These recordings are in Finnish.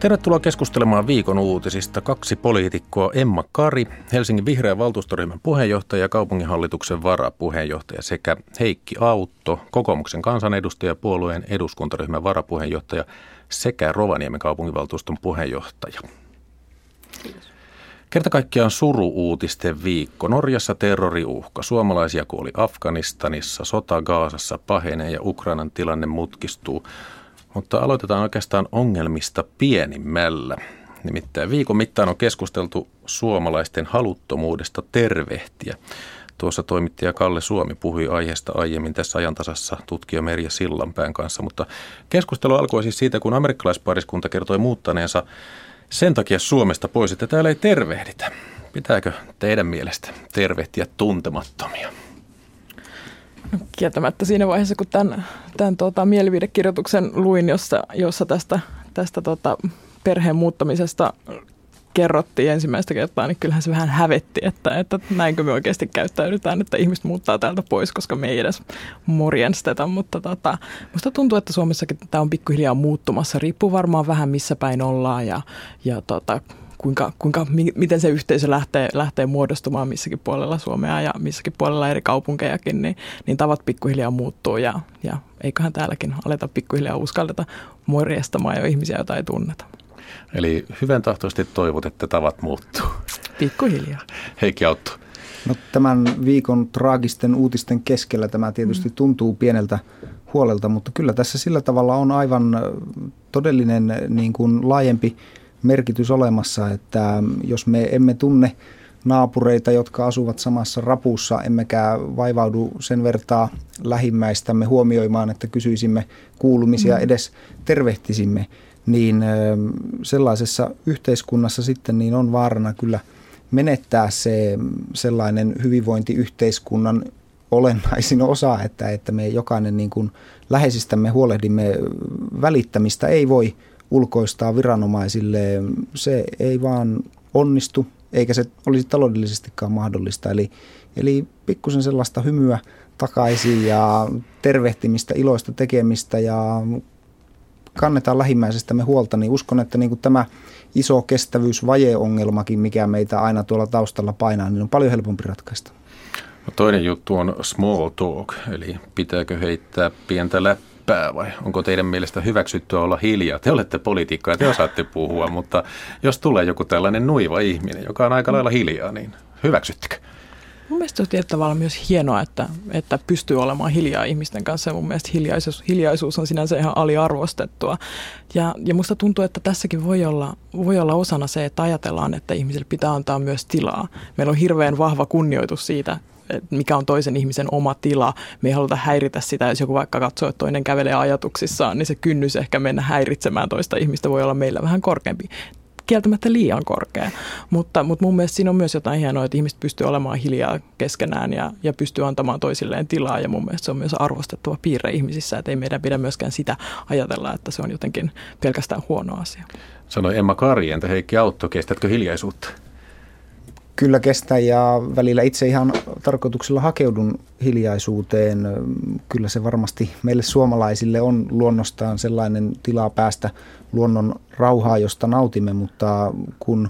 Tervetuloa keskustelemaan viikon uutisista. Kaksi poliitikkoa, Emma Kari, Helsingin vihreän valtuustoryhmän puheenjohtaja ja kaupunginhallituksen varapuheenjohtaja sekä Heikki Autto, kokoomuksen kansanedustaja, puolueen eduskuntaryhmän varapuheenjohtaja sekä Rovaniemen kaupunginvaltuuston puheenjohtaja. Kiitos. Kerta kaikkiaan suru-uutisten viikko. Norjassa terroriuhka. Suomalaisia kuoli Afganistanissa, sota Gaasassa pahenee ja Ukrainan tilanne mutkistuu. Mutta aloitetaan oikeastaan ongelmista pienimmällä. Nimittäin viikon mittaan on keskusteltu suomalaisten haluttomuudesta tervehtiä. Tuossa toimittaja Kalle Suomi puhui aiheesta aiemmin tässä ajantasassa tutkija Merja Sillanpään kanssa, mutta keskustelu alkoi siis siitä, kun amerikkalaispariskunta kertoi muuttaneensa sen takia Suomesta pois, että täällä ei tervehditä. Pitääkö teidän mielestä tervehtiä tuntemattomia? Kieltämättä siinä vaiheessa, kun tämän, tämän tuota, mielipidekirjoituksen luin, jossa, jossa tästä, tästä tuota, perheen muuttamisesta kerrottiin ensimmäistä kertaa, niin kyllähän se vähän hävetti, että, että näinkö me oikeasti käyttäydytään, että ihmiset muuttaa täältä pois, koska me ei edes morjensteta. Mutta tota, musta tuntuu, että Suomessakin tämä on pikkuhiljaa muuttumassa. Riippuu varmaan vähän missä päin ollaan ja, ja tota, kuinka, kuinka, miten se yhteisö lähtee, lähtee muodostumaan missäkin puolella Suomea ja missäkin puolella eri kaupunkejakin, niin, niin tavat pikkuhiljaa muuttuu ja, ja eiköhän täälläkin aleta pikkuhiljaa uskalleta morjestamaan jo ihmisiä, joita ei tunneta. Eli hyvän tahtoisesti toivot, että tavat muuttuu. Pikkuhiljaa. Heikki Autto. No, tämän viikon traagisten uutisten keskellä tämä tietysti mm. tuntuu pieneltä huolelta, mutta kyllä tässä sillä tavalla on aivan todellinen niin kuin laajempi merkitys olemassa, että jos me emme tunne naapureita, jotka asuvat samassa rapussa, emmekä vaivaudu sen vertaa lähimmäistämme huomioimaan, että kysyisimme kuulumisia, mm. edes tervehtisimme, niin sellaisessa yhteiskunnassa sitten niin on vaarana kyllä menettää se sellainen hyvinvointiyhteiskunnan olennaisin osa, että, että me jokainen niin kuin läheisistämme huolehdimme välittämistä ei voi ulkoistaa viranomaisille. Se ei vaan onnistu, eikä se olisi taloudellisestikaan mahdollista. Eli, eli pikkusen sellaista hymyä takaisin ja tervehtimistä, iloista tekemistä ja kannetaan lähimmäisestämme huolta, niin uskon, että niin kuin tämä iso kestävyysvajeongelmakin, mikä meitä aina tuolla taustalla painaa, niin on paljon helpompi ratkaista. No toinen juttu on small talk, eli pitääkö heittää pientä läppää vai onko teidän mielestä hyväksyttyä olla hiljaa? Te olette poliitikkoja, te osaatte puhua, mutta jos tulee joku tällainen nuiva ihminen, joka on aika lailla hiljaa, niin hyväksyttekö? Mun mielestä on tietyllä tavalla myös hienoa, että, että pystyy olemaan hiljaa ihmisten kanssa ja mun mielestä hiljaisuus, hiljaisuus on sinänsä ihan aliarvostettua. Ja, ja musta tuntuu, että tässäkin voi olla, voi olla osana se, että ajatellaan, että ihmisille pitää antaa myös tilaa. Meillä on hirveän vahva kunnioitus siitä, mikä on toisen ihmisen oma tila. Me ei haluta häiritä sitä, jos joku vaikka katsoo, että toinen kävelee ajatuksissaan, niin se kynnys ehkä mennä häiritsemään toista ihmistä voi olla meillä vähän korkeampi kieltämättä liian korkea. Mutta, mutta mun mielestä siinä on myös jotain hienoa, että ihmiset pystyy olemaan hiljaa keskenään ja, ja pystyy antamaan toisilleen tilaa. Ja mun mielestä se on myös arvostettava piirre ihmisissä, että ei meidän pidä myöskään sitä ajatella, että se on jotenkin pelkästään huono asia. Sanoi Emma Kari, entä Heikki Autto, kestätkö hiljaisuutta? Kyllä kestä ja välillä itse ihan tarkoituksella hakeudun hiljaisuuteen. Kyllä se varmasti meille suomalaisille on luonnostaan sellainen tila päästä luonnon rauhaa, josta nautimme, mutta kun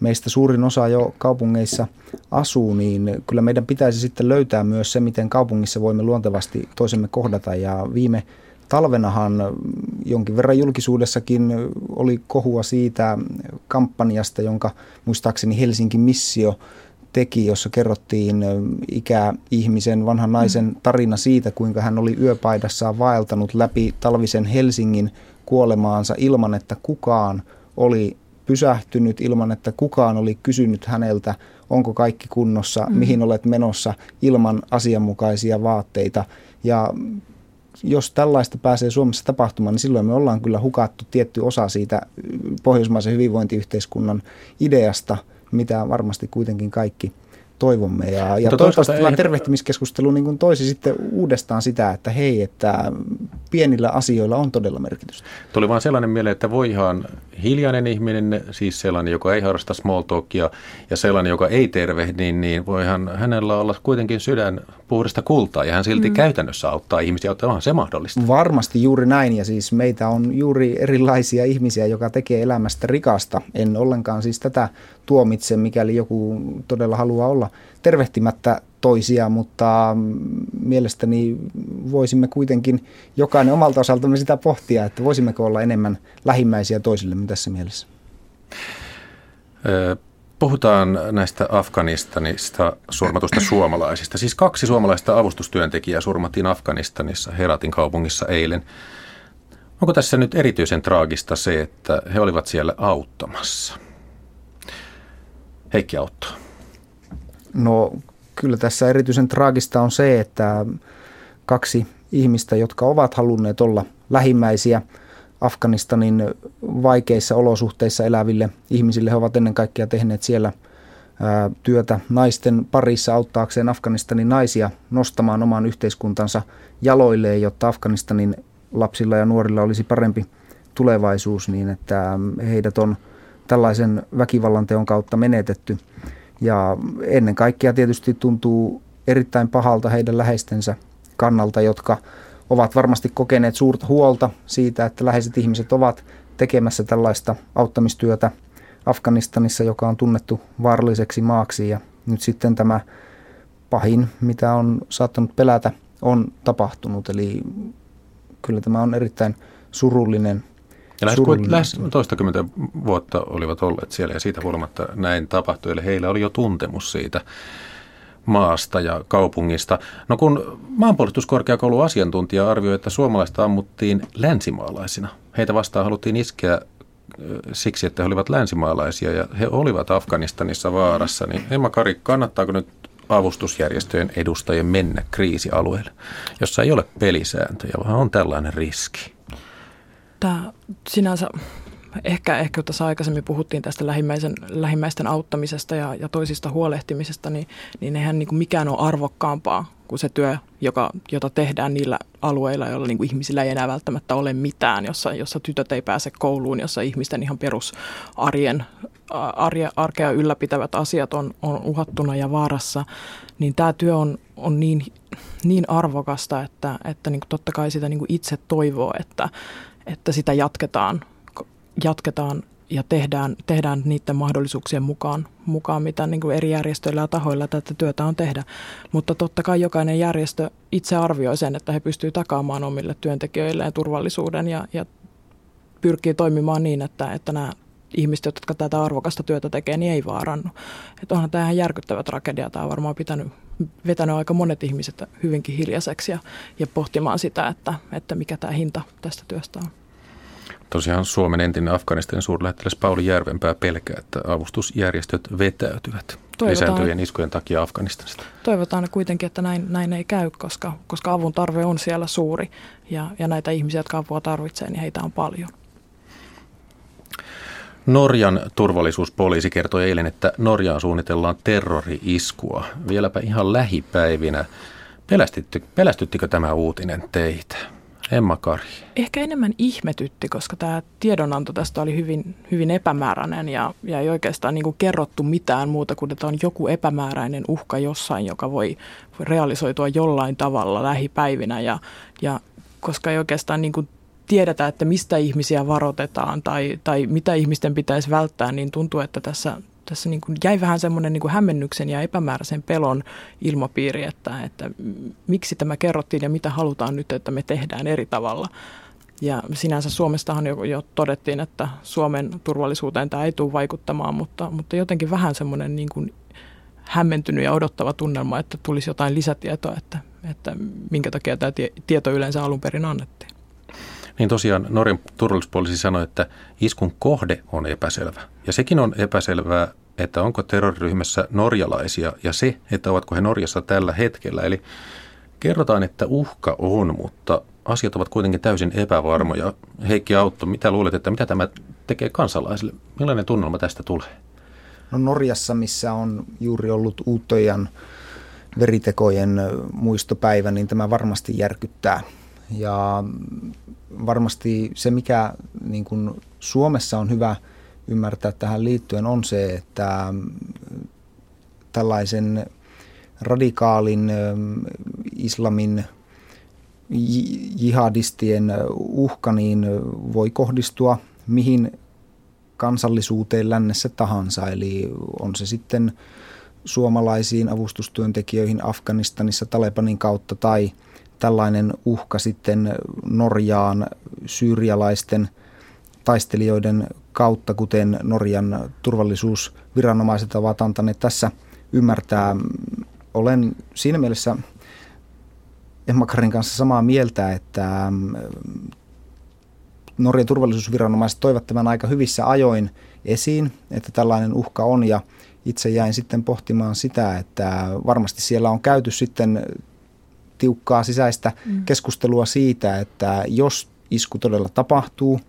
meistä suurin osa jo kaupungeissa asuu, niin kyllä meidän pitäisi sitten löytää myös se, miten kaupungissa voimme luontevasti toisemme kohdata. Ja viime talvenahan jonkin verran julkisuudessakin oli kohua siitä kampanjasta, jonka muistaakseni Helsinki Missio teki, jossa kerrottiin ikäihmisen vanhan naisen tarina siitä, kuinka hän oli yöpaidassaan vaeltanut läpi talvisen Helsingin kuolemaansa ilman, että kukaan oli pysähtynyt, ilman että kukaan oli kysynyt häneltä, onko kaikki kunnossa, mm. mihin olet menossa, ilman asianmukaisia vaatteita. Ja jos tällaista pääsee Suomessa tapahtumaan, niin silloin me ollaan kyllä hukattu tietty osa siitä pohjoismaisen hyvinvointiyhteiskunnan ideasta, mitä varmasti kuitenkin kaikki toivomme. Ja, ja toivottavasti tämä tervehtimiskeskustelu niin kuin toisi sitten uudestaan sitä, että hei, että pienillä asioilla on todella merkitystä. Tuli vaan sellainen mieleen, että voihan hiljainen ihminen, siis sellainen, joka ei harrasta small talkia ja sellainen, joka ei tervehdi, niin voihan hänellä olla kuitenkin sydän puhdasta kultaa ja hän silti mm. käytännössä auttaa ihmisiä, että onhan se mahdollista. Varmasti juuri näin ja siis meitä on juuri erilaisia ihmisiä, joka tekee elämästä rikasta. En ollenkaan siis tätä tuomitse, mikäli joku todella haluaa olla tervehtimättä toisia, mutta mielestäni voisimme kuitenkin jokainen omalta osaltamme sitä pohtia, että voisimmeko olla enemmän lähimmäisiä toisillemme tässä mielessä. Puhutaan näistä Afganistanista surmatusta suomalaisista. Siis kaksi suomalaista avustustyöntekijää surmattiin Afganistanissa Heratin kaupungissa eilen. Onko tässä nyt erityisen traagista se, että he olivat siellä auttamassa? Heikki Autto. No kyllä tässä erityisen traagista on se, että kaksi ihmistä, jotka ovat halunneet olla lähimmäisiä Afganistanin vaikeissa olosuhteissa eläville ihmisille, he ovat ennen kaikkea tehneet siellä työtä naisten parissa auttaakseen Afganistanin naisia nostamaan oman yhteiskuntansa jaloilleen, jotta Afganistanin lapsilla ja nuorilla olisi parempi tulevaisuus niin, että heidät on tällaisen väkivallan teon kautta menetetty. Ja ennen kaikkea tietysti tuntuu erittäin pahalta heidän läheistensä kannalta, jotka ovat varmasti kokeneet suurta huolta siitä, että läheiset ihmiset ovat tekemässä tällaista auttamistyötä Afganistanissa, joka on tunnettu vaaralliseksi maaksi. Ja nyt sitten tämä pahin, mitä on saattanut pelätä, on tapahtunut. Eli kyllä tämä on erittäin surullinen ja lähes, kuin, lähes toistakymmentä vuotta olivat olleet siellä ja siitä huolimatta näin tapahtui. Eli heillä oli jo tuntemus siitä maasta ja kaupungista. No kun maanpuolustuskorkeakoulun asiantuntija arvioi, että suomalaista ammuttiin länsimaalaisina. Heitä vastaan haluttiin iskeä siksi, että he olivat länsimaalaisia ja he olivat Afganistanissa vaarassa. Niin Emma Kari, kannattaako nyt avustusjärjestöjen edustajien mennä kriisialueelle, jossa ei ole pelisääntöjä, vaan on tällainen riski? Tämä sinänsä, ehkä, ehkä tässä aikaisemmin puhuttiin tästä lähimmäisen, lähimmäisten auttamisesta ja, ja toisista huolehtimisesta, niin, niin eihän niin kuin mikään ole arvokkaampaa kuin se työ, joka, jota tehdään niillä alueilla, joilla niin kuin ihmisillä ei enää välttämättä ole mitään, jossa, jossa tytöt ei pääse kouluun, jossa ihmisten ihan perusarjen arje, arkea ylläpitävät asiat on, on uhattuna ja vaarassa, niin tämä työ on, on niin, niin arvokasta, että, että niin kuin totta kai sitä niin kuin itse toivoo, että, että sitä jatketaan, jatketaan ja tehdään, tehdään niiden mahdollisuuksien mukaan, mukaan mitä niin kuin eri järjestöillä ja tahoilla tätä työtä on tehdä. Mutta totta kai jokainen järjestö itse arvioi sen, että he pystyvät takaamaan omille työntekijöilleen turvallisuuden ja, ja pyrkii toimimaan niin, että, että nämä ihmiset, jotka tätä arvokasta työtä tekee, niin ei vaarannu. Että onhan tämä ihan järkyttävä tragedia. Tämä on varmaan pitänyt, vetänyt aika monet ihmiset hyvinkin hiljaiseksi ja, ja pohtimaan sitä, että, että mikä tämä hinta tästä työstä on. Tosiaan Suomen entinen Afganistanin suurlähettiläs Pauli Järvenpää pelkää, että avustusjärjestöt vetäytyvät Toivotaan, lisääntyvien iskujen takia Afganistanista. Toivotaan kuitenkin, että näin, näin ei käy, koska, koska avun tarve on siellä suuri ja, ja näitä ihmisiä, jotka apua tarvitsevat, niin heitä on paljon. Norjan turvallisuuspoliisi kertoi eilen, että Norjaan suunnitellaan terrori-iskua vieläpä ihan lähipäivinä. Pelästyttikö tämä uutinen teitä? Emma Kari. Ehkä enemmän ihmetytti, koska tämä tiedonanto tästä oli hyvin, hyvin epämääräinen ja, ja ei oikeastaan niin kuin kerrottu mitään muuta kuin, että on joku epämääräinen uhka jossain, joka voi, voi realisoitua jollain tavalla lähipäivinä ja, ja koska ei oikeastaan niin kuin tiedetä, että mistä ihmisiä varoitetaan tai, tai mitä ihmisten pitäisi välttää, niin tuntuu, että tässä, tässä niin kuin jäi vähän semmoinen niin kuin hämmennyksen ja epämääräisen pelon ilmapiiri, että, että miksi tämä kerrottiin ja mitä halutaan nyt, että me tehdään eri tavalla. Ja sinänsä Suomestahan jo, jo todettiin, että Suomen turvallisuuteen tämä ei tule vaikuttamaan, mutta, mutta jotenkin vähän semmoinen niin kuin hämmentynyt ja odottava tunnelma, että tulisi jotain lisätietoa, että, että minkä takia tämä tieto yleensä alun perin annettiin. Niin tosiaan Norjan turvallisuuspoliisi sanoi, että iskun kohde on epäselvä. Ja sekin on epäselvää, että onko terroriryhmässä norjalaisia ja se, että ovatko he Norjassa tällä hetkellä. Eli kerrotaan, että uhka on, mutta asiat ovat kuitenkin täysin epävarmoja. Heikki Autto, mitä luulet, että mitä tämä tekee kansalaisille? Millainen tunnelma tästä tulee? No Norjassa, missä on juuri ollut Uuttojan veritekojen muistopäivä, niin tämä varmasti järkyttää Ja varmasti se, mikä niin kuin Suomessa on hyvä ymmärtää tähän liittyen, on se, että tällaisen radikaalin islamin jihadistien uhka niin voi kohdistua mihin kansallisuuteen lännessä tahansa. Eli on se sitten suomalaisiin avustustyöntekijöihin Afganistanissa Talebanin kautta tai tällainen uhka sitten Norjaan syyrialaisten taistelijoiden kautta, kuten Norjan turvallisuusviranomaiset ovat antaneet tässä ymmärtää. Olen siinä mielessä Emmakarin kanssa samaa mieltä, että Norjan turvallisuusviranomaiset toivat tämän aika hyvissä ajoin esiin, että tällainen uhka on ja itse jäin sitten pohtimaan sitä, että varmasti siellä on käyty sitten tiukkaa sisäistä mm. keskustelua siitä, että jos isku todella tapahtuu,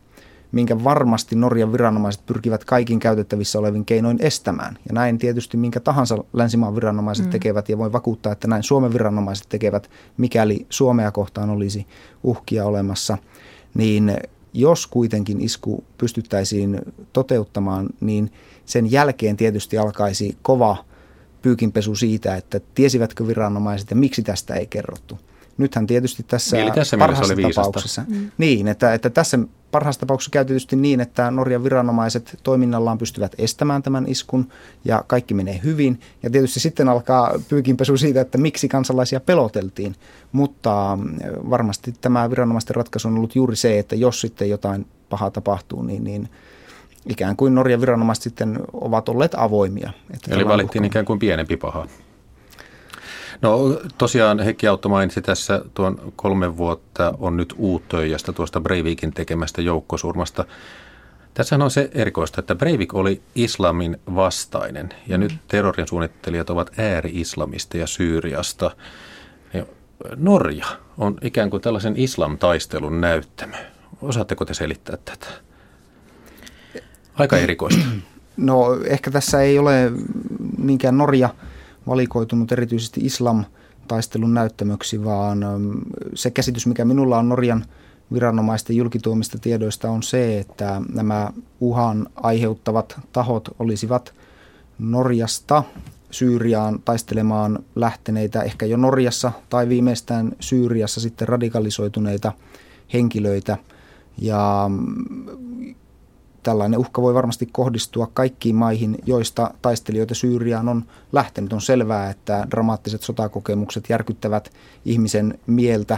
minkä varmasti Norjan viranomaiset pyrkivät kaikin käytettävissä olevin keinoin estämään. Ja näin tietysti minkä tahansa länsimaan viranomaiset mm. tekevät ja voi vakuuttaa, että näin Suomen viranomaiset tekevät, mikäli Suomea kohtaan olisi uhkia olemassa. Niin jos kuitenkin isku pystyttäisiin toteuttamaan, niin sen jälkeen tietysti alkaisi kova pyykinpesu siitä, että tiesivätkö viranomaiset ja miksi tästä ei kerrottu. Nythän tietysti tässä, Eli tässä parhaassa oli tapauksessa, mm. niin, että, että tässä parhaassa tapauksessa käy tietysti niin, että Norjan viranomaiset toiminnallaan pystyvät estämään tämän iskun ja kaikki menee hyvin. Ja tietysti sitten alkaa pyykinpesu siitä, että miksi kansalaisia peloteltiin. Mutta mm, varmasti tämä viranomaisten ratkaisu on ollut juuri se, että jos sitten jotain pahaa tapahtuu, niin, niin ikään kuin Norjan viranomaiset sitten ovat olleet avoimia. Että Eli valittiin ikään kuin pienempi paha. No tosiaan Heikki Autto mainitsi tässä tuon kolme vuotta on nyt Uuttöijästä tuosta Breivikin tekemästä joukkosurmasta. Tässä on se erikoista, että Breivik oli islamin vastainen ja nyt terrorin suunnittelijat ovat ääri-islamisteja Syyriasta. Norja on ikään kuin tällaisen islam-taistelun näyttämö. Osaatteko te selittää tätä? Aika erikoista. No ehkä tässä ei ole niinkään Norja – valikoitunut erityisesti islam-taistelun näyttämöksi, vaan ähm, se käsitys, mikä minulla on Norjan viranomaisten julkituomista tiedoista on se, että nämä uhan aiheuttavat tahot olisivat Norjasta Syyriaan taistelemaan lähteneitä, ehkä jo Norjassa tai viimeistään Syyriassa sitten radikalisoituneita henkilöitä. Ja Tällainen uhka voi varmasti kohdistua kaikkiin maihin, joista taistelijoita Syyriaan on lähtenyt. On selvää, että dramaattiset sotakokemukset järkyttävät ihmisen mieltä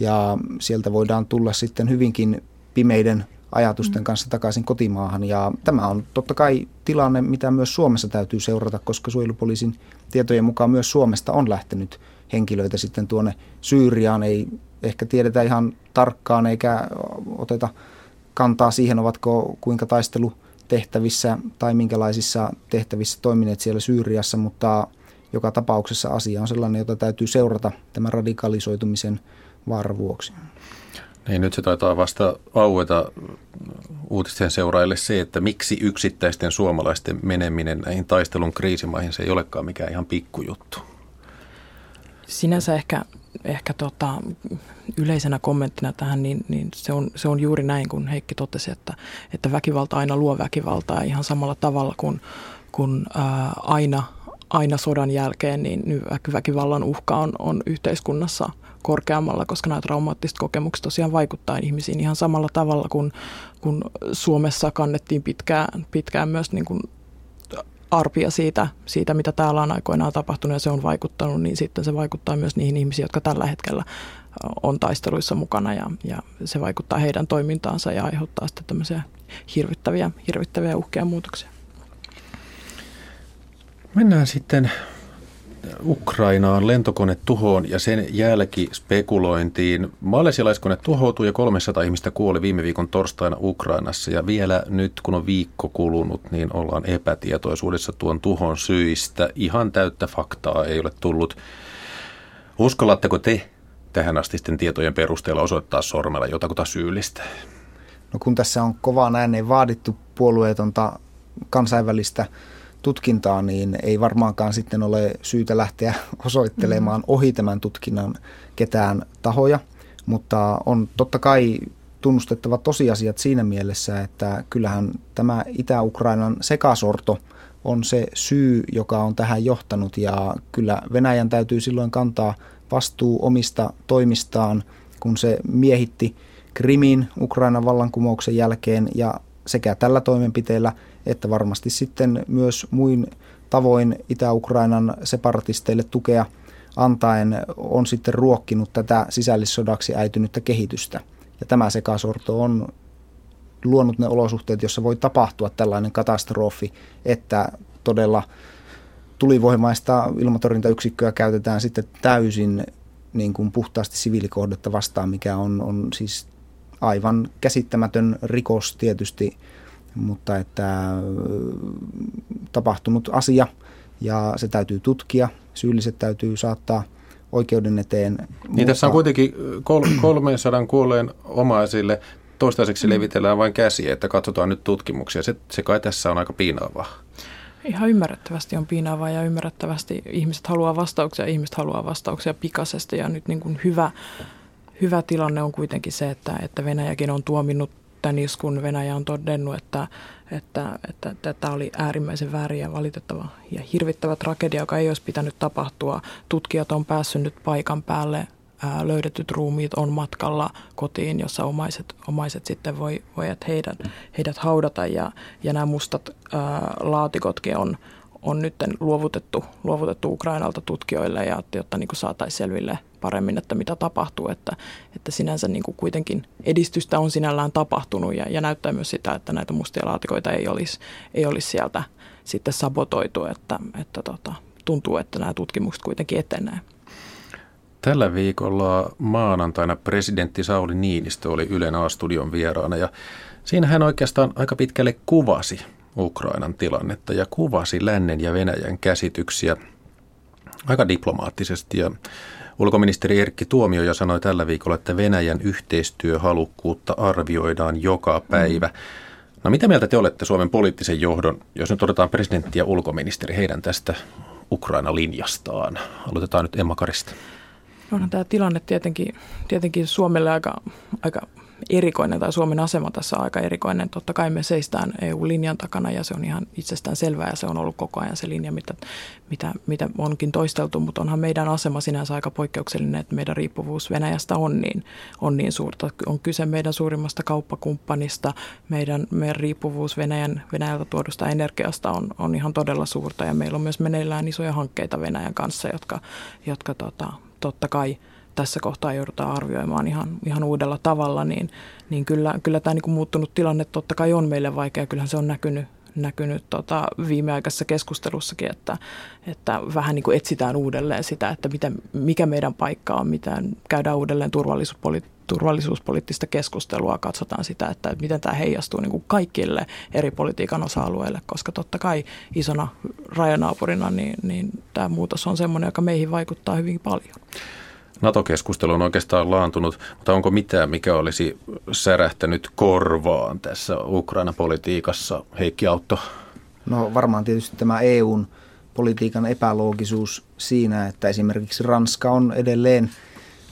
ja sieltä voidaan tulla sitten hyvinkin pimeiden ajatusten mm. kanssa takaisin kotimaahan. Ja tämä on totta kai tilanne, mitä myös Suomessa täytyy seurata, koska suojelupoliisin tietojen mukaan myös Suomesta on lähtenyt henkilöitä sitten tuonne Syyriaan. Ei ehkä tiedetä ihan tarkkaan eikä oteta kantaa siihen, ovatko kuinka taistelutehtävissä tai minkälaisissa tehtävissä toimineet siellä Syyriassa, mutta joka tapauksessa asia on sellainen, jota täytyy seurata tämän radikalisoitumisen vaaran vuoksi. Niin, nyt se taitaa vasta aueta uutisten seuraajille se, että miksi yksittäisten suomalaisten meneminen näihin taistelun kriisimaihin, se ei olekaan mikään ihan pikkujuttu. Sinänsä ehkä ehkä tota, yleisenä kommenttina tähän, niin, niin se, on, se on juuri näin, kun Heikki totesi, että, että väkivalta aina luo väkivaltaa ihan samalla tavalla kuin kun ää, aina, aina sodan jälkeen, niin väkivallan uhka on, on yhteiskunnassa korkeammalla, koska nämä traumaattiset kokemukset tosiaan vaikuttaa ihmisiin ihan samalla tavalla kuin kun Suomessa kannettiin pitkään, pitkään myös niin kuin arpia siitä, siitä, mitä täällä on aikoinaan tapahtunut ja se on vaikuttanut, niin sitten se vaikuttaa myös niihin ihmisiin, jotka tällä hetkellä on taisteluissa mukana ja, ja se vaikuttaa heidän toimintaansa ja aiheuttaa sitten tämmöisiä hirvittäviä, hirvittäviä uhkia muutoksia. Mennään sitten Ukrainaan lentokone tuhoon ja sen jälkispekulointiin. Maalesialaiskone tuhoutui ja 300 ihmistä kuoli viime viikon torstaina Ukrainassa ja vielä nyt kun on viikko kulunut, niin ollaan epätietoisuudessa tuon tuhon syistä. Ihan täyttä faktaa ei ole tullut. Uskallatteko te tähän astisten tietojen perusteella osoittaa sormella jotakuta syyllistä? No kun tässä on kovaan ääneen vaadittu puolueetonta kansainvälistä tutkintaa, niin ei varmaankaan sitten ole syytä lähteä osoittelemaan mm. ohi tämän tutkinnan ketään tahoja. Mutta on totta kai tunnustettava tosiasiat siinä mielessä, että kyllähän tämä Itä-Ukrainan sekasorto on se syy, joka on tähän johtanut ja kyllä Venäjän täytyy silloin kantaa vastuu omista toimistaan, kun se miehitti Krimin Ukrainan vallankumouksen jälkeen ja sekä tällä toimenpiteellä että varmasti sitten myös muin tavoin Itä-Ukrainan separatisteille tukea antaen on sitten ruokkinut tätä sisällissodaksi äitynyttä kehitystä. Ja tämä sekasorto on luonut ne olosuhteet, jossa voi tapahtua tällainen katastrofi, että todella tulivoimaista ilmatorjuntayksikköä käytetään sitten täysin niin kuin puhtaasti siviilikohdetta vastaan, mikä on, on siis aivan käsittämätön rikos tietysti, mutta että tapahtunut asia ja se täytyy tutkia, syylliset täytyy saattaa oikeuden eteen. Niin tässä on kuitenkin 300 kuolleen omaisille toistaiseksi mm. levitellään vain käsiä, että katsotaan nyt tutkimuksia. Se, se kai tässä on aika piinaavaa. Ihan ymmärrettävästi on piinaavaa ja ymmärrettävästi ihmiset haluaa vastauksia, ihmiset haluaa vastauksia pikaisesti ja nyt niin kuin hyvä, hyvä tilanne on kuitenkin se, että, että Venäjäkin on tuominnut tämän iskun. Venäjä on todennut, että, että, että, että oli äärimmäisen väärin ja valitettava ja hirvittävä tragedia, joka ei olisi pitänyt tapahtua. Tutkijat on päässyt nyt paikan päälle löydetyt ruumiit on matkalla kotiin, jossa omaiset, omaiset sitten voi, voi heidät, heidät haudata ja, ja nämä mustat ää, laatikotkin on, on nyt luovutettu, luovutettu Ukrainalta tutkijoille, ja, jotta niin saataisiin selville paremmin, että mitä tapahtuu, että, että sinänsä niin kuin kuitenkin edistystä on sinällään tapahtunut ja, ja näyttää myös sitä, että näitä mustia laatikoita ei olisi, ei olisi sieltä sitten sabotoitu, että, että tota, tuntuu, että nämä tutkimukset kuitenkin etenee. Tällä viikolla maanantaina presidentti Sauli Niinistö oli Ylen A-studion vieraana ja siinä hän oikeastaan aika pitkälle kuvasi Ukrainan tilannetta ja kuvasi lännen ja Venäjän käsityksiä aika diplomaattisesti. Ja ulkoministeri Erkki Tuomioja sanoi tällä viikolla, että Venäjän yhteistyöhalukkuutta arvioidaan joka päivä. No mitä mieltä te olette Suomen poliittisen johdon, jos nyt otetaan presidentti ja ulkoministeri, heidän tästä Ukraina-linjastaan? Aloitetaan nyt Emma Karista. Onhan tämä tilanne tietenkin, tietenkin Suomelle aika, aika erikoinen tai Suomen asema tässä on aika erikoinen. Totta kai me seistään EU-linjan takana ja se on ihan itsestään selvää ja se on ollut koko ajan se linja, mitä, mitä, mitä onkin toisteltu, mutta onhan meidän asema sinänsä aika poikkeuksellinen, että meidän riippuvuus Venäjästä on niin, on niin suurta. On kyse meidän suurimmasta kauppakumppanista, meidän, meidän riippuvuus Venäjän, Venäjältä tuodusta energiasta on, on ihan todella suurta ja meillä on myös meneillään isoja hankkeita Venäjän kanssa, jotka, jotka tota, totta kai tässä kohtaa joudutaan arvioimaan ihan, ihan uudella tavalla, niin, niin kyllä, kyllä tämä niin muuttunut tilanne totta kai on meille vaikea. Kyllähän se on näkynyt, näkynyt tota viimeaikaisessa keskustelussakin, että, että vähän niin kuin etsitään uudelleen sitä, että miten, mikä meidän paikka on, miten käydään uudelleen turvallisuuspolitiikkaa turvallisuuspoliittista keskustelua, katsotaan sitä, että miten tämä heijastuu niin kuin kaikille eri politiikan osa-alueille, koska totta kai isona rajanaapurina niin, niin tämä muutos on sellainen, joka meihin vaikuttaa hyvin paljon. NATO-keskustelu on oikeastaan laantunut, mutta onko mitään, mikä olisi särähtänyt korvaan tässä Ukraina-politiikassa, Heikki Autto? No varmaan tietysti tämä EUn politiikan epäloogisuus siinä, että esimerkiksi Ranska on edelleen –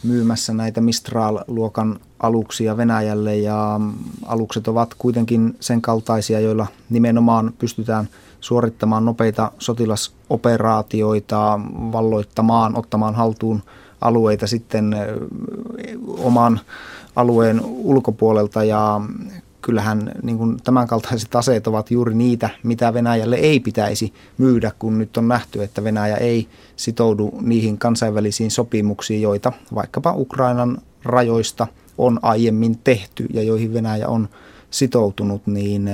myymässä näitä Mistral-luokan aluksia Venäjälle ja alukset ovat kuitenkin sen kaltaisia, joilla nimenomaan pystytään suorittamaan nopeita sotilasoperaatioita, valloittamaan, ottamaan haltuun alueita sitten oman alueen ulkopuolelta ja kyllähän niin kuin tämänkaltaiset aseet ovat juuri niitä, mitä Venäjälle ei pitäisi myydä, kun nyt on nähty, että Venäjä ei sitoudu niihin kansainvälisiin sopimuksiin, joita vaikkapa Ukrainan rajoista on aiemmin tehty ja joihin Venäjä on sitoutunut, niin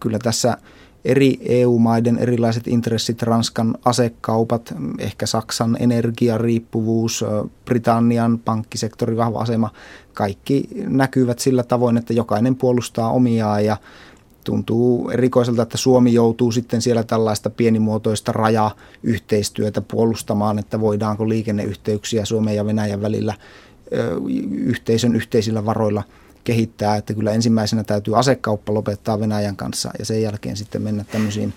kyllä tässä – eri EU-maiden erilaiset intressit, Ranskan asekaupat, ehkä Saksan energiariippuvuus, Britannian pankkisektorin vahva asema, kaikki näkyvät sillä tavoin, että jokainen puolustaa omiaan ja tuntuu erikoiselta, että Suomi joutuu sitten siellä tällaista pienimuotoista rajayhteistyötä puolustamaan, että voidaanko liikenneyhteyksiä Suomen ja Venäjän välillä yhteisön yhteisillä varoilla – kehittää, että kyllä ensimmäisenä täytyy asekauppa lopettaa Venäjän kanssa ja sen jälkeen sitten mennä tämmöisiin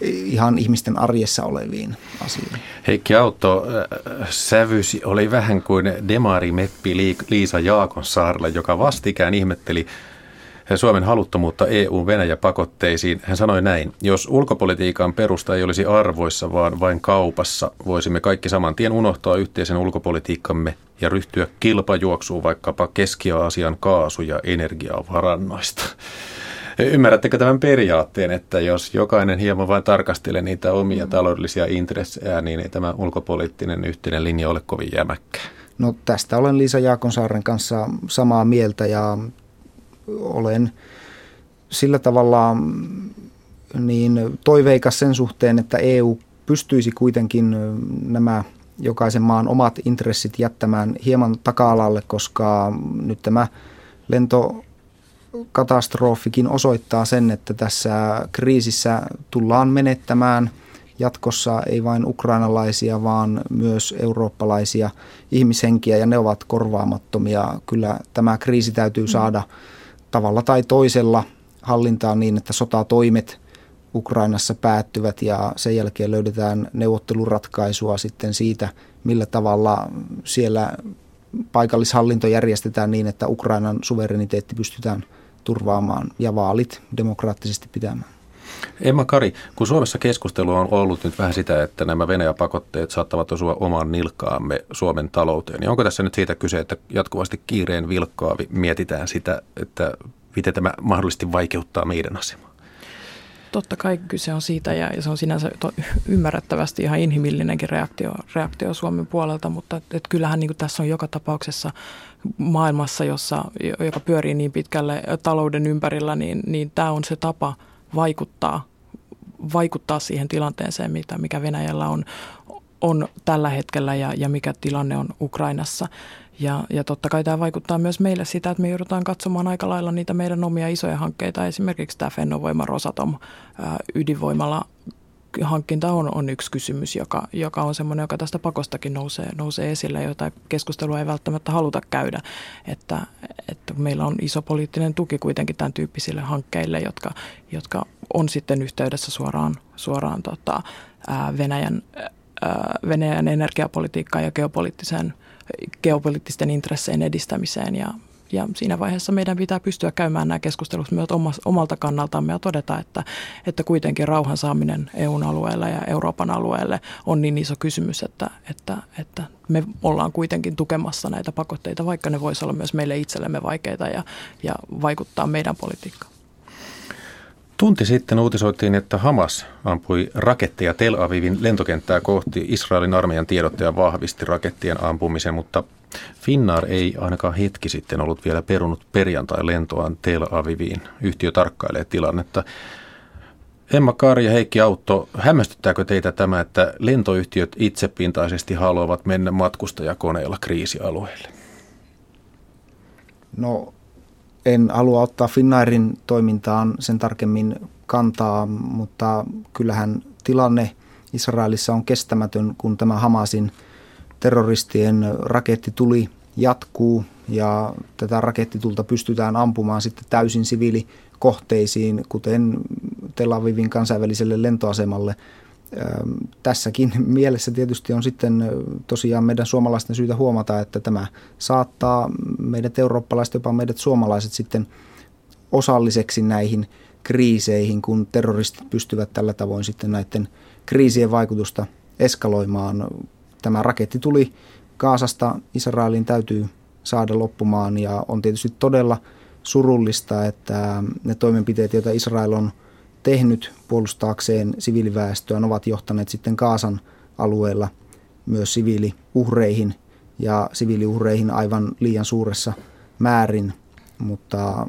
ihan ihmisten arjessa oleviin asioihin. Heikki Autto, äh, sävysi oli vähän kuin Meppi Liisa Jaakonsaarella, joka vastikään ihmetteli Suomen haluttomuutta EU-Venäjä-pakotteisiin. Hän sanoi näin, jos ulkopolitiikan perusta ei olisi arvoissa, vaan vain kaupassa, voisimme kaikki saman tien unohtaa yhteisen ulkopolitiikkamme ja ryhtyä kilpajuoksuun vaikkapa Keski-Aasian kaasu- ja energiavarannoista. Ymmärrättekö tämän periaatteen, että jos jokainen hieman vain tarkastelee niitä omia taloudellisia intressejä, niin ei tämä ulkopoliittinen yhteinen linja ole kovin jämäkkä? No tästä olen Liisa Jaakonsaaren kanssa samaa mieltä ja olen sillä tavalla niin toiveikas sen suhteen, että EU pystyisi kuitenkin nämä jokaisen maan omat intressit jättämään hieman taka-alalle, koska nyt tämä lentokatastrofikin osoittaa sen, että tässä kriisissä tullaan menettämään jatkossa ei vain ukrainalaisia, vaan myös eurooppalaisia ihmishenkiä ja ne ovat korvaamattomia. Kyllä tämä kriisi täytyy saada mm tavalla tai toisella hallintaan niin, että sotatoimet Ukrainassa päättyvät ja sen jälkeen löydetään neuvotteluratkaisua sitten siitä, millä tavalla siellä paikallishallinto järjestetään niin, että Ukrainan suvereniteetti pystytään turvaamaan ja vaalit demokraattisesti pitämään. Emma Kari, kun Suomessa keskustelu on ollut nyt vähän sitä, että nämä Venäjä-pakotteet saattavat osua omaan nilkaamme Suomen talouteen, niin onko tässä nyt siitä kyse, että jatkuvasti kiireen vilkkaa mietitään sitä, että miten tämä mahdollisesti vaikeuttaa meidän asemaa? Totta kai kyse on siitä ja, se on sinänsä ymmärrettävästi ihan inhimillinenkin reaktio, reaktio Suomen puolelta, mutta et, et kyllähän niin tässä on joka tapauksessa maailmassa, jossa, joka pyörii niin pitkälle talouden ympärillä, niin, niin tämä on se tapa – vaikuttaa, vaikuttaa siihen tilanteeseen, mitä, mikä Venäjällä on, on tällä hetkellä ja, ja mikä tilanne on Ukrainassa. Ja, ja totta kai tämä vaikuttaa myös meille sitä, että me joudutaan katsomaan aika lailla niitä meidän omia isoja hankkeita. Esimerkiksi tämä Fennovoima Rosatom ydinvoimalla hankinta on, on yksi kysymys, joka, joka on semmoinen, joka tästä pakostakin nousee, nousee esille, jota keskustelua ei välttämättä haluta käydä. Että, että meillä on iso poliittinen tuki kuitenkin tämän tyyppisille hankkeille, jotka, jotka on sitten yhteydessä suoraan, suoraan tota, ää, Venäjän, ää, Venäjän energiapolitiikkaan ja geopoliittisen, geopoliittisten intressejen edistämiseen ja ja siinä vaiheessa meidän pitää pystyä käymään nämä keskustelut myös omalta kannaltamme ja todeta, että, että kuitenkin rauhan saaminen EUn alueelle ja Euroopan alueelle on niin iso kysymys, että, että, että me ollaan kuitenkin tukemassa näitä pakotteita, vaikka ne voisivat olla myös meille itsellemme vaikeita ja, ja vaikuttaa meidän politiikkaan. Tunti sitten uutisoitiin, että Hamas ampui raketteja Tel Avivin lentokenttää kohti. Israelin armeijan tiedottaja vahvisti rakettien ampumisen, mutta Finnair ei ainakaan hetki sitten ollut vielä perunut perjantai-lentoaan Tel Aviviin. Yhtiö tarkkailee tilannetta. Emma Kari ja Heikki Autto, hämmästyttääkö teitä tämä, että lentoyhtiöt itsepintaisesti haluavat mennä matkustajakoneella kriisialueelle? No en halua ottaa Finnairin toimintaan sen tarkemmin kantaa, mutta kyllähän tilanne Israelissa on kestämätön, kun tämä Hamasin terroristien raketti tuli jatkuu ja tätä rakettitulta pystytään ampumaan sitten täysin siviilikohteisiin, kuten Tel Avivin kansainväliselle lentoasemalle. Tässäkin mielessä tietysti on sitten tosiaan meidän suomalaisten syytä huomata, että tämä saattaa meidät eurooppalaiset, jopa meidät suomalaiset sitten osalliseksi näihin kriiseihin, kun terroristit pystyvät tällä tavoin sitten näiden kriisien vaikutusta eskaloimaan. Tämä raketti tuli Kaasasta, Israelin täytyy saada loppumaan ja on tietysti todella surullista, että ne toimenpiteet, joita Israel on – tehnyt puolustaakseen siviiliväestöä ovat johtaneet sitten Kaasan alueella myös siviiliuhreihin ja siviiliuhreihin aivan liian suuressa määrin, mutta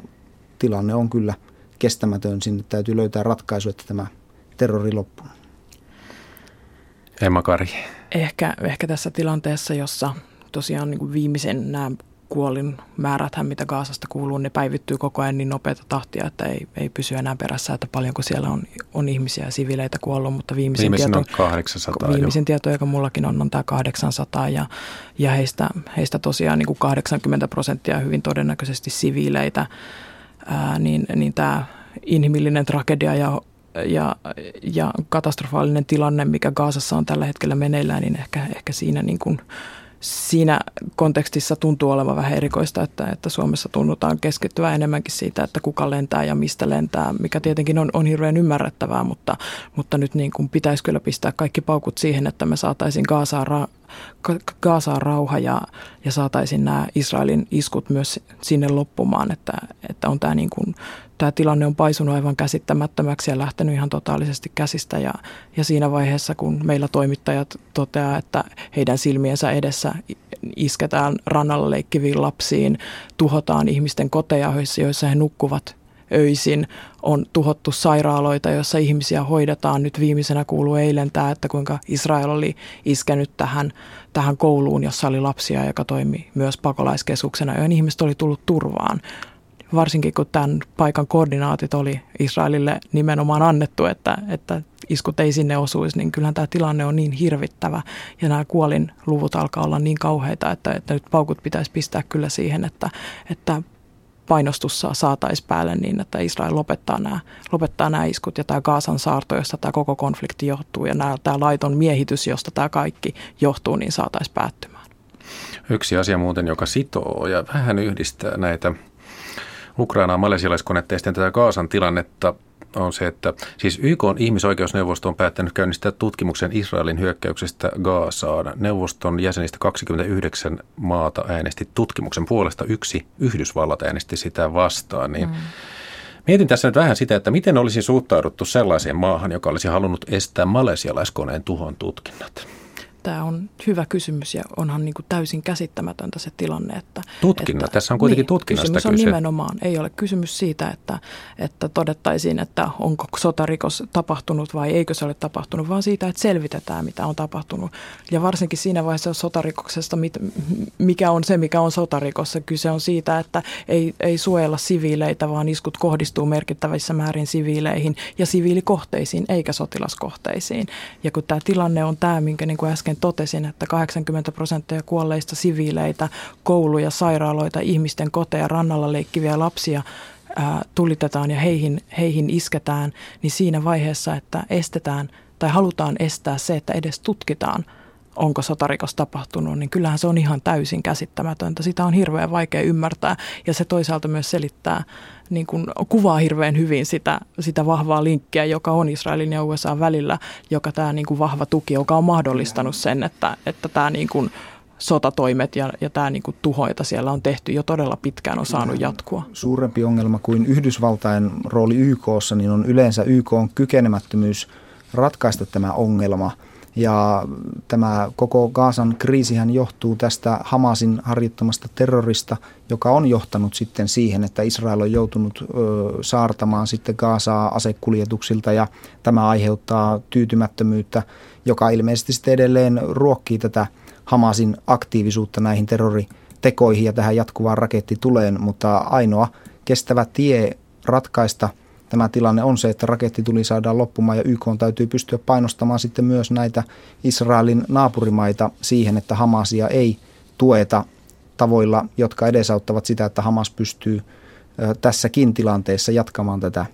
tilanne on kyllä kestämätön. Sinne täytyy löytää ratkaisu, että tämä terrori loppuu. Emma Kari. Ehkä, ehkä tässä tilanteessa, jossa tosiaan niin kuin viimeisen nämä kuolin määräthän, mitä Gaasasta kuuluu, ne päivittyy koko ajan niin nopeata tahtia, että ei, ei pysy enää perässä, että paljonko siellä on, on ihmisiä ja sivileitä kuollut, mutta viimeisin, viimeisin tieto, on 800. Viimeisin jo. tieto, joka mullakin on, on tämä 800 ja, ja heistä, heistä tosiaan niin kuin 80 prosenttia hyvin todennäköisesti siviileitä, ää, niin, niin tämä inhimillinen tragedia ja ja, ja katastrofaalinen tilanne, mikä Gaasassa on tällä hetkellä meneillään, niin ehkä, ehkä siinä niin kuin siinä kontekstissa tuntuu olevan vähän erikoista, että, että Suomessa tunnutaan keskittyvää enemmänkin siitä, että kuka lentää ja mistä lentää, mikä tietenkin on, on hirveän ymmärrettävää, mutta, mutta nyt niin kuin pitäisi kyllä pistää kaikki paukut siihen, että me saataisiin Gaasaan, ra, Gaasaan rauha ja, ja saataisiin nämä Israelin iskut myös sinne loppumaan, että, että on tämä niin kuin, tämä tilanne on paisunut aivan käsittämättömäksi ja lähtenyt ihan totaalisesti käsistä. Ja, ja siinä vaiheessa, kun meillä toimittajat toteaa, että heidän silmiensä edessä isketään rannalla leikkiviin lapsiin, tuhotaan ihmisten koteja, joissa he nukkuvat öisin, on tuhottu sairaaloita, joissa ihmisiä hoidetaan. Nyt viimeisenä kuuluu eilen tämä, että kuinka Israel oli iskenyt tähän, tähän kouluun, jossa oli lapsia, joka toimi myös pakolaiskeskuksena, joihin ihmiset oli tullut turvaan. Varsinkin kun tämän paikan koordinaatit oli Israelille nimenomaan annettu, että, että iskut ei sinne osuisi, niin kyllähän tämä tilanne on niin hirvittävä. Ja nämä kuolin luvut alkaa olla niin kauheita, että, että nyt paukut pitäisi pistää kyllä siihen, että, että painostus saataisiin päälle niin, että Israel lopettaa nämä, lopettaa nämä iskut ja tämä Gaasan saarto, josta tämä koko konflikti johtuu ja nämä, tämä laiton miehitys, josta tämä kaikki johtuu, niin saataisiin päättymään. Yksi asia muuten, joka sitoo ja vähän yhdistää näitä Ukrainaa malesialaiskonetta ja sitten tätä Kaasan tilannetta on se, että siis YK on ihmisoikeusneuvosto on päättänyt käynnistää tutkimuksen Israelin hyökkäyksestä Gaasaan. Neuvoston jäsenistä 29 maata äänesti tutkimuksen puolesta, yksi Yhdysvallat äänesti sitä vastaan. Niin mm. Mietin tässä nyt vähän sitä, että miten olisi suhtauduttu sellaiseen maahan, joka olisi halunnut estää malesialaiskoneen tuhon tutkinnat tämä on hyvä kysymys ja onhan niin kuin täysin käsittämätöntä se tilanne. Että, Tutkinta, että, tässä on kuitenkin niin, tutkinnasta kysymys on kyse. nimenomaan, ei ole kysymys siitä, että, että todettaisiin, että onko sotarikos tapahtunut vai eikö se ole tapahtunut, vaan siitä, että selvitetään, mitä on tapahtunut. Ja varsinkin siinä vaiheessa sotarikoksesta, mikä on se, mikä on sotarikos. Kyse on siitä, että ei, ei suojella siviileitä, vaan iskut kohdistuu merkittävissä määrin siviileihin ja siviilikohteisiin, eikä sotilaskohteisiin. Ja kun tämä tilanne on tämä, minkä niin kuin äsken äsken totesin, että 80 prosenttia kuolleista siviileitä, kouluja, sairaaloita, ihmisten koteja, rannalla leikkiviä lapsia ää, tulitetaan ja heihin, heihin isketään, niin siinä vaiheessa, että estetään tai halutaan estää se, että edes tutkitaan – onko sotarikos tapahtunut, niin kyllähän se on ihan täysin käsittämätöntä. Sitä on hirveän vaikea ymmärtää ja se toisaalta myös selittää, niin kuin kuvaa hirveän hyvin sitä, sitä vahvaa linkkiä, joka on Israelin ja USA välillä, joka tämä niin kuin vahva tuki, joka on mahdollistanut sen, että, että tämä niin kuin sotatoimet ja, ja tämä niin kuin tuho, jota siellä on tehty jo todella pitkään, on saanut jatkua. Suurempi ongelma kuin Yhdysvaltain rooli YKssa, niin on yleensä YK on kykenemättömyys ratkaista tämä ongelma – ja tämä koko Gaasan kriisihän johtuu tästä Hamasin harjoittamasta terrorista, joka on johtanut sitten siihen, että Israel on joutunut ö, saartamaan sitten Gaasaa asekuljetuksilta ja tämä aiheuttaa tyytymättömyyttä, joka ilmeisesti sitten edelleen ruokkii tätä Hamasin aktiivisuutta näihin terroritekoihin ja tähän jatkuvaan rakettituleen, mutta ainoa kestävä tie ratkaista – tämä tilanne on se, että raketti tuli saadaan loppumaan ja YK on täytyy pystyä painostamaan sitten myös näitä Israelin naapurimaita siihen, että Hamasia ei tueta tavoilla, jotka edesauttavat sitä, että Hamas pystyy tässäkin tilanteessa jatkamaan tätä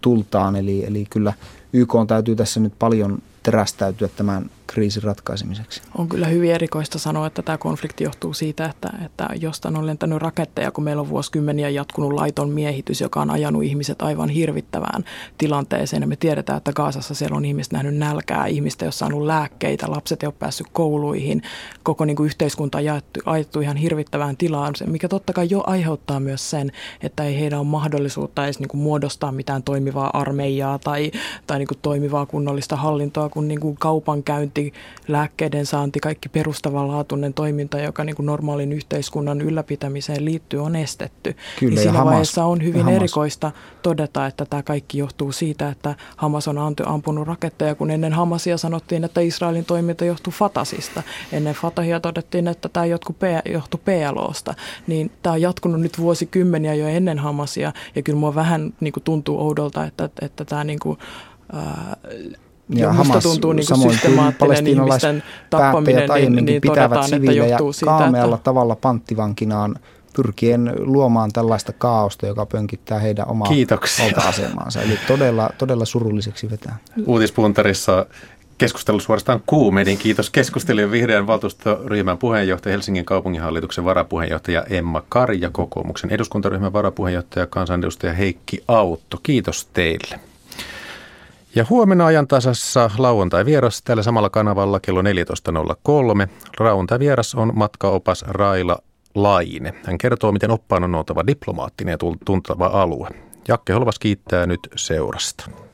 rakettitultaan. Eli, eli kyllä YK on täytyy tässä nyt paljon terästäytyä tämän kriisin ratkaisemiseksi. On kyllä hyvin erikoista sanoa, että tämä konflikti johtuu siitä, että, että jostain on lentänyt raketteja, kun meillä on vuosikymmeniä jatkunut laiton miehitys, joka on ajanut ihmiset aivan hirvittävään tilanteeseen. Ja me tiedetään, että Gaasassa siellä on ihmiset nähnyt nälkää, ihmistä, jossa on ollut lääkkeitä, lapset ei ole päässyt kouluihin, koko niin kuin yhteiskunta on jaettu, ajettu ihan hirvittävään tilaan, mikä totta kai jo aiheuttaa myös sen, että ei heidän ole mahdollisuutta edes niin kuin muodostaa mitään toimivaa armeijaa tai, tai niin kuin toimivaa kunnollista hallintoa, kun niin kuin kaupankäynti lääkkeiden saanti, kaikki perustavanlaatuinen toiminta, joka niin kuin normaalin yhteiskunnan ylläpitämiseen liittyy, on estetty. Kyllä, niin siinä Hamas, vaiheessa on hyvin Hamas. erikoista todeta, että tämä kaikki johtuu siitä, että Hamas on ampunut raketteja, kun ennen Hamasia sanottiin, että Israelin toiminta johtuu Fatasista. Ennen Fatahia todettiin, että tämä johtuu PLOsta. Niin tämä on jatkunut nyt vuosikymmeniä jo ennen Hamasia, ja kyllä mua vähän niin kuin tuntuu oudolta, että, että tämä niin kuin, ää, ja, ja Hamas, tuntuu niin kuin systemaattinen ihmisten tappaminen, niin, niin pitävät todetaan, että johtuu siitä, kaamealla että... tavalla panttivankinaan pyrkien luomaan tällaista kaaosta, joka pönkittää heidän omaa valta-asemaansa. Eli todella, todella surulliseksi vetää. Uutispuntarissa keskustelu suorastaan kuumenin. Kiitos keskustelijan vihreän valtuustoryhmän puheenjohtaja, Helsingin kaupunginhallituksen varapuheenjohtaja Emma Kari ja kokoomuksen eduskuntaryhmän varapuheenjohtaja kansanedustaja Heikki Autto. Kiitos teille. Ja huomenna ajantasassa lauantai vieras täällä samalla kanavalla kello 14.03. Lauantai vieras on matkaopas Raila Laine. Hän kertoo, miten oppaan on oltava diplomaattinen ja tuntava alue. Jakke Holvas kiittää nyt seurasta.